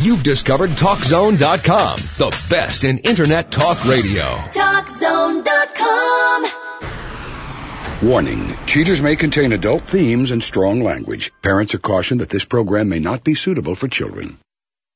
You've discovered TalkZone.com, the best in Internet talk radio. TalkZone.com. Warning. Cheaters may contain adult themes and strong language. Parents are cautioned that this program may not be suitable for children.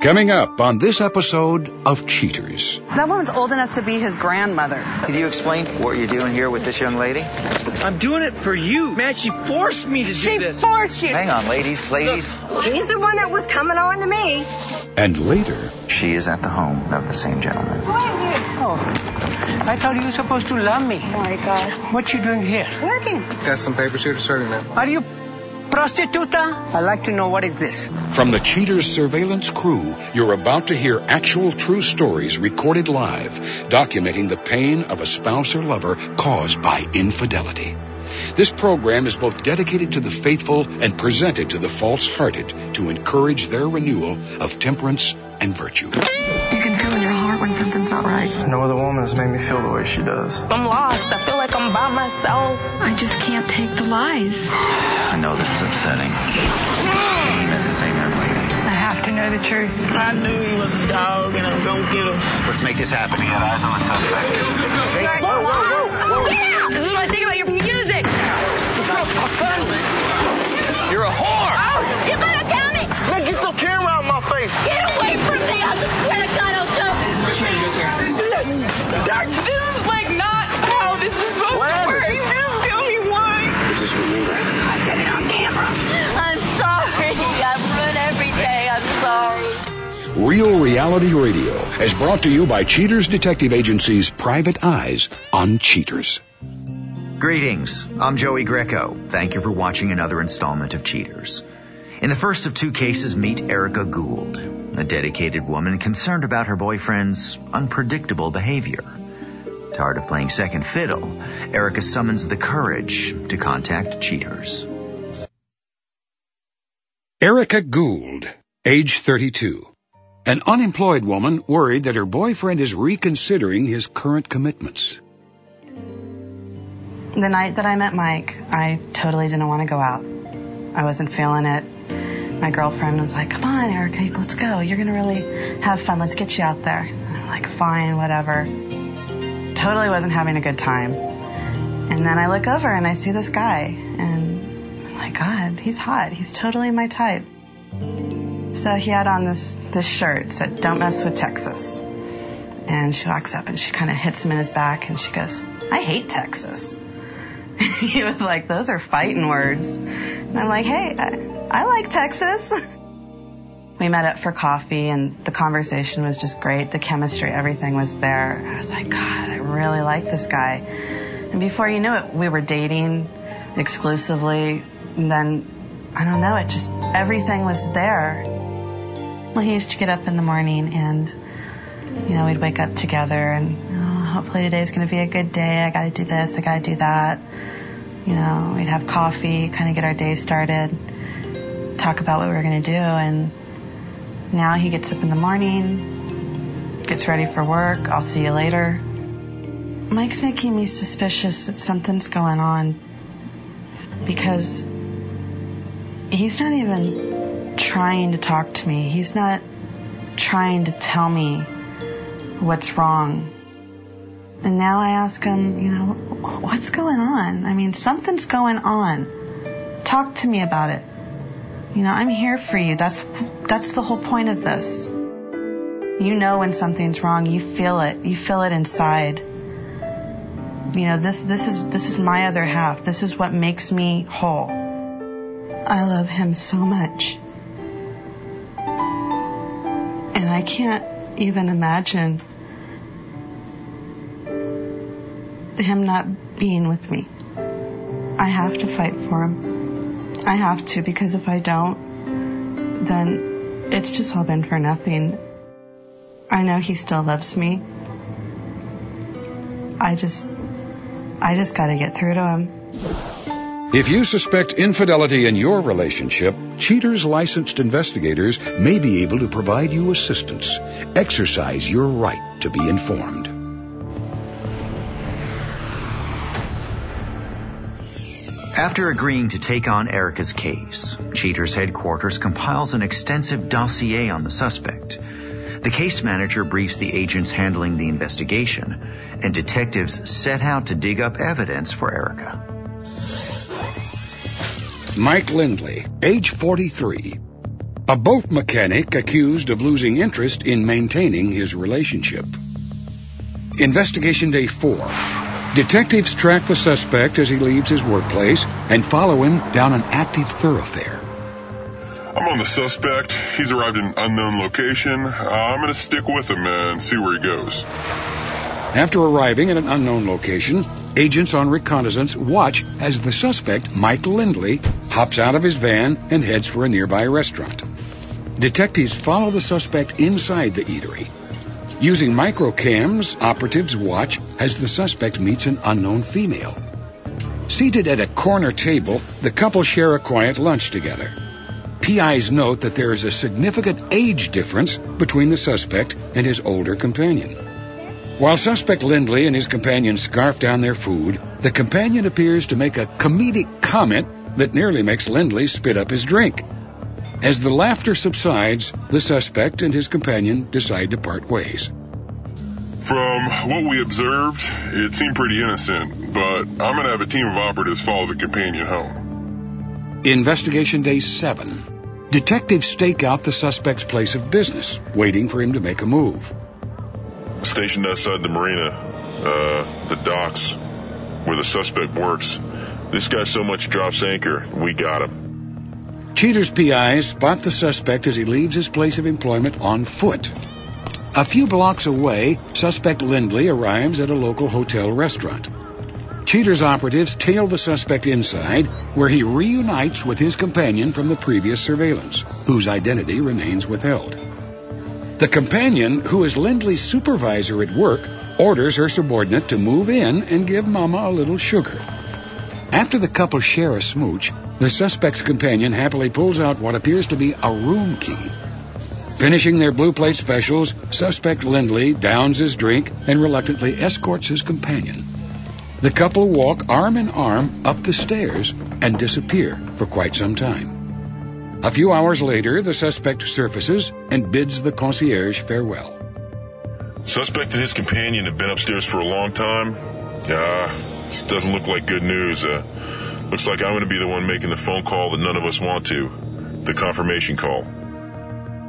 Coming up on this episode of Cheaters. That woman's old enough to be his grandmother. Can you explain what you're doing here with this young lady? I'm doing it for you. Man, she forced me to do this. She forced you. Hang on, ladies, ladies. He's the one that was coming on to me. And later, She is at the home of the same gentleman. Oh, I thought you were supposed to love me. Oh my God. What you doing here? Working. Got some papers here to serve you, man. Are you prostituta? I'd like to know what is this. from the Cheaters surveillance crew, you're about to hear actual true stories recorded live, documenting the pain of a spouse or lover caused by infidelity. This program is both dedicated to the faithful and presented to the false-hearted to encourage their renewal of temperance and virtue. You can feel in your heart when something's not right. No other woman has made me feel the way she does. I'm lost. I feel like I'm by myself. I just can't take the lies. I know this is upsetting. He met the same young. I have to know the truth. I knew he was a dog and I'm gonna get him. Let's make this happen. We have eyes on the suspect. Whoa, whoa, whoa. Yeah. This is what I Real Reality Radio is brought to you by Cheaters Detective Agency's Private Eyes on Cheaters. Greetings. I'm Joey Greco. Thank you for watching another installment of Cheaters. In the first of two cases, meet Erika Gould, a dedicated woman concerned about her boyfriend's unpredictable behavior. Tired of playing second fiddle, Erika summons the courage to contact Cheaters. Erika Gould, age 32. An unemployed woman worried that her boyfriend is reconsidering his current commitments. The night that I met Mike, I totally didn't want to go out. I wasn't feeling it. My girlfriend was like, come on, Erika, let's go. You're going to really have fun. Let's get you out there. I'm like, fine, whatever. Totally wasn't having a good time. And then I look over and I see this guy and I'm like, God, he's hot. He's totally my type. So he had on this, this shirt said, don't mess with Texas. And she walks up and she kind of hits him in his back and she goes, I hate Texas. he was like, those are fighting words. And I'm like, hey, I, I like Texas. we met up for coffee and the conversation was just great. The chemistry, everything was there. I was like, God, I really like this guy. And before you knew it, we were dating exclusively. And then, I don't know, it just, everything was there. Well, he used to get up in the morning and, you know, we'd wake up together and, oh, hopefully today's going to be a good day. I got to do this. I got to do that. You know, we'd have coffee, kind of get our day started, talk about what we were going to do. And now he gets up in the morning, gets ready for work. I'll see you later. Mike's making me suspicious that something's going on because he's not even trying to talk to me. He's not trying to tell me what's wrong. And now I ask him, you know, what's going on? I mean, something's going on. Talk to me about it. You know, I'm here for you. That's that's the whole point of this. You know when something's wrong. You feel it. You feel it inside. You know, this this is this is my other half. This is what makes me whole. I love him so much. I can't even imagine him not being with me. I have to fight for him. I have to because if I don't, then it's just all been for nothing. I know he still loves me. I just, I just gotta get through to him. If you suspect infidelity in your relationship, Cheaters licensed investigators may be able to provide you assistance. Exercise your right to be informed. After agreeing to take on Erika's case, Cheaters headquarters compiles an extensive dossier on the suspect. The case manager briefs the agents handling the investigation, and detectives set out to dig up evidence for Erika. Mike Lindley, age 43. A boat mechanic accused of losing interest in maintaining his relationship. Investigation Day 4. Detectives track the suspect as he leaves his workplace and follow him down an active thoroughfare. I'm on the suspect. He's arrived in an unknown location. Uh, I'm going to stick with him and see where he goes. After arriving at an unknown location, agents on reconnaissance watch as the suspect, Mike Lindley, hops out of his van and heads for a nearby restaurant. Detectives follow the suspect inside the eatery. Using microcams, operatives watch as the suspect meets an unknown female. Seated at a corner table, the couple share a quiet lunch together. PIs note that there is a significant age difference between the suspect and his older companion. While suspect Lindley and his companion scarf down their food, the companion appears to make a comedic comment that nearly makes Lindley spit up his drink. As the laughter subsides, the suspect and his companion decide to part ways. From what we observed, it seemed pretty innocent, but I'm going to have a team of operatives follow the companion home. Investigation Day 7. Detectives stake out the suspect's place of business, waiting for him to make a move. Stationed outside the marina, uh, the docks, where the suspect works. This guy so much drops anchor, we got him. Cheaters PIs spot the suspect as he leaves his place of employment on foot. A few blocks away, suspect Lindley arrives at a local hotel restaurant. Cheaters operatives tail the suspect inside, where he reunites with his companion from the previous surveillance, whose identity remains withheld. The companion, who is Lindley's supervisor at work, orders her subordinate to move in and give Mama a little sugar. After the couple share a smooch, the suspect's companion happily pulls out what appears to be a room key. Finishing their blue plate specials, suspect Lindley downs his drink and reluctantly escorts his companion. The couple walk arm in arm up the stairs and disappear for quite some time. A few hours later, the suspect surfaces and bids the concierge farewell. Suspect and his companion have been upstairs for a long time. Ah, this doesn't look like good news. Uh, looks like I'm going to be the one making the phone call that none of us want to. The confirmation call.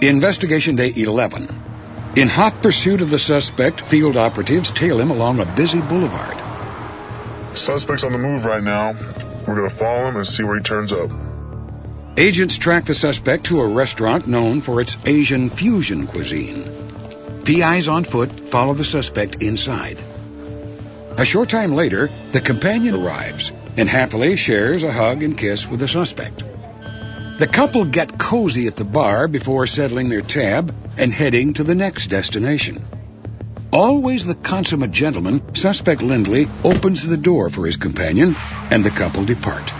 Investigation Day 11. In hot pursuit of the suspect, field operatives tail him along a busy boulevard. Suspect's on the move right now. We're going to follow him and see where he turns up. Agents track the suspect to a restaurant known for its Asian fusion cuisine. PIs on foot follow the suspect inside. A short time later, the companion arrives and happily shares a hug and kiss with the suspect. The couple get cozy at the bar before settling their tab and heading to the next destination. Always the consummate gentleman, suspect Lindley opens the door for his companion, and the couple depart.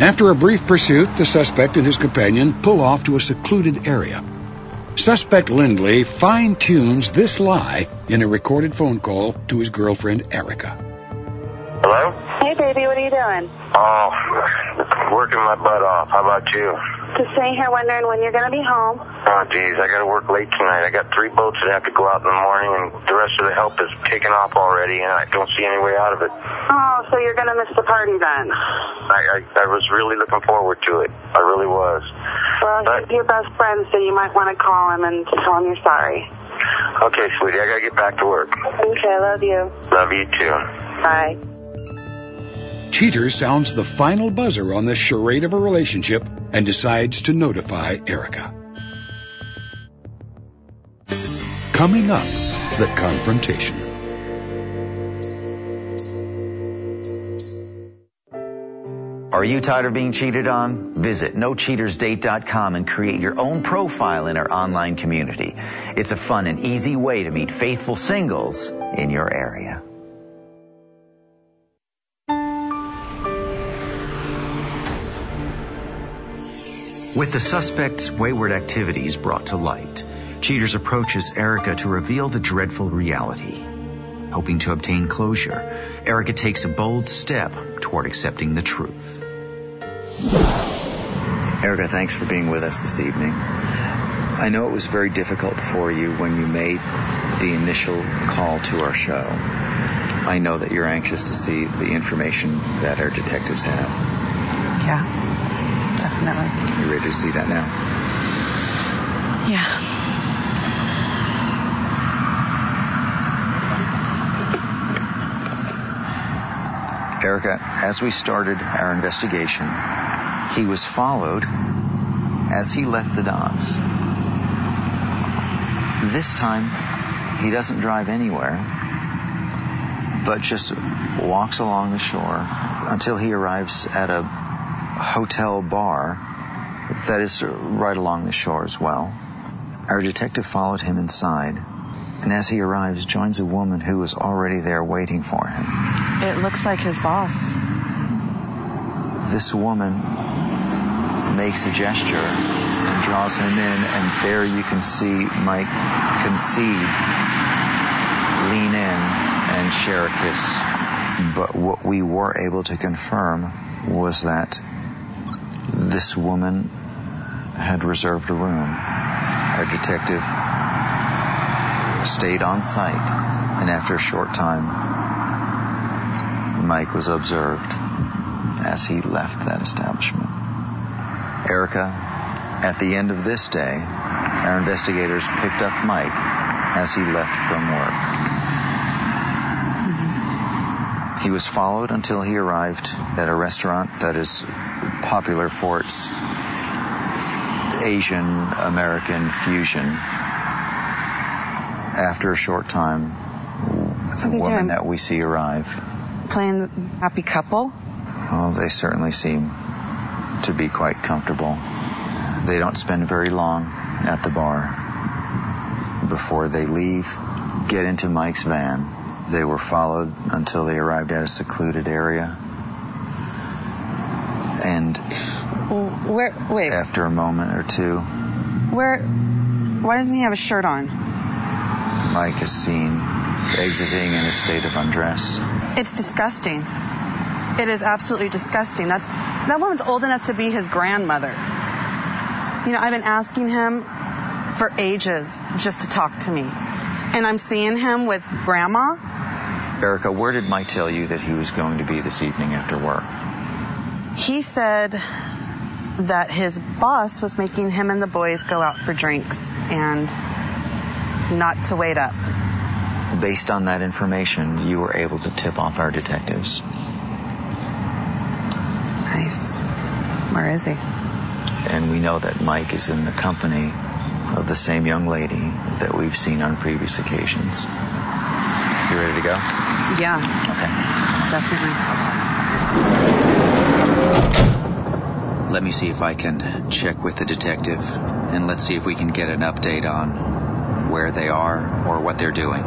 After a brief pursuit, the suspect and his companion pull off to a secluded area. Suspect Lindley fine tunes this lie in a recorded phone call to his girlfriend Erika. Hello? Hey, baby, what are you doing? Oh, working my butt off. How about you? Just sitting here wondering when you're going to be home. Oh, geez, I got to work late tonight. I got three boats that have to go out in the morning, and the rest of the help is taken off already, and I don't see any way out of it. Oh, so you're going to miss the party then? I, I, I was really looking forward to it. I really was. Well, But- he's your best friend, so you might want to call him and tell him you're sorry. Okay, sweetie, I got to get back to work. Okay, I love you. Love you too. Bye. Cheater sounds the final buzzer on this charade of a relationship and decides to notify Erika. Coming up, the confrontation. Are you tired of being cheated on? Visit nocheatersdate.com and create your own profile in our online community. It's a fun and easy way to meet faithful singles in your area. With the suspect's wayward activities brought to light, Cheaters approaches Erika to reveal the dreadful reality. Hoping to obtain closure, Erika takes a bold step toward accepting the truth. Erika, thanks for being with us this evening. I know it was very difficult for you when you made the initial call to our show. I know that you're anxious to see the information that our detectives have. Yeah, definitely. You ready to see that now? Yeah. Erika, as we started our investigation, he was followed as he left the docks. This time, he doesn't drive anywhere, but just walks along the shore until he arrives at a hotel bar that is right along the shore as well. Our detective followed him inside, and as he arrives, joins a woman who was already there waiting for him. It looks like his boss. This woman makes a gesture and draws him in, and there you can see Mike concede, lean in, and share a kiss. But what we were able to confirm was that this woman had reserved a room. Our detective stayed on site, and after a short time, Mike was observed as he left that establishment. Erika, at the end of this day, our investigators picked up Mike as he left from work. He was followed until he arrived at a restaurant that is popular for its Asian American fusion. After a short time, the woman that we see arrive. Playing the happy couple? Well, they certainly seem to be quite comfortable. They don't spend very long at the bar. Before they leave, get into Mike's van. They were followed until they arrived at a secluded area. And where? Wait. After a moment or two, where? Why doesn't he have a shirt on? Mike is seen exiting in a state of undress. It's disgusting. It is absolutely disgusting. That's that woman's old enough to be his grandmother. You know, I've been asking him for ages just to talk to me. And I'm seeing him with grandma. Erika, where did Mike tell you that he was going to be this evening after work? He said that his boss was making him and the boys go out for drinks and not to wait up. Based on that information, you were able to tip off our detectives. Nice. Where is he? And we know that Mike is in the company of the same young lady that we've seen on previous occasions. You ready to go? Yeah. Okay. Definitely. Let me see if I can check with the detective and let's see if we can get an update on where they are or what they're doing.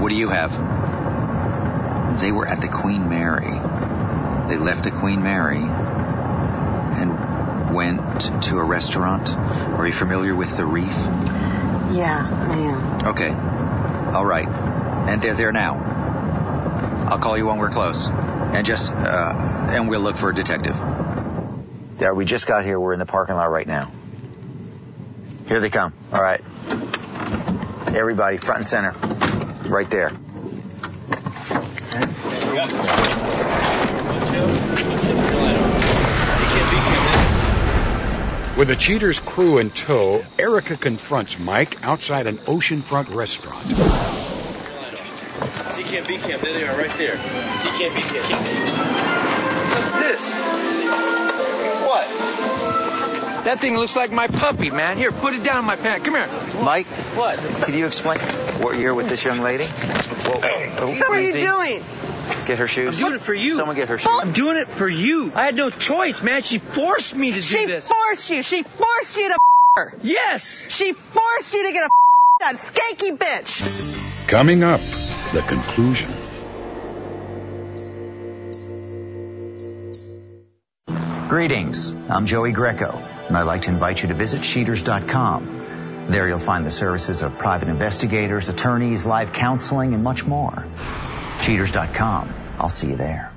What do you have? They were at the Queen Mary. They left the Queen Mary and went to a restaurant. Are you familiar with the Reef? Yeah, I am. Okay. All right. And they're there now. I'll call you when we're close. And just, uh, and we'll look for a detective. There, we just got here. We're in the parking lot right now. Here they come. All right. Everybody, front and center. Right there. With the cheater's crew in tow, Erika confronts Mike outside an oceanfront restaurant. C camp, there they are, right there. C camp. What's this? What? That thing looks like my puppy, man. Here, put it down in my pant. Come here. Mike? What? Could you explain what you're with this young lady? Whoa. What are you doing? Get her shoes. I'm doing it for you. Someone get her shoes. I'm doing it for you. I had no choice, man. She forced me to do she this. She forced you. She forced you to her. Yes. She forced you to get a done. Skanky bitch. Coming up, the conclusion. Greetings. I'm Joey Greco, and I'd like to invite you to visit Cheaters.com. There you'll find the services of private investigators, attorneys, live counseling, and much more. Cheaters.com. I'll see you there.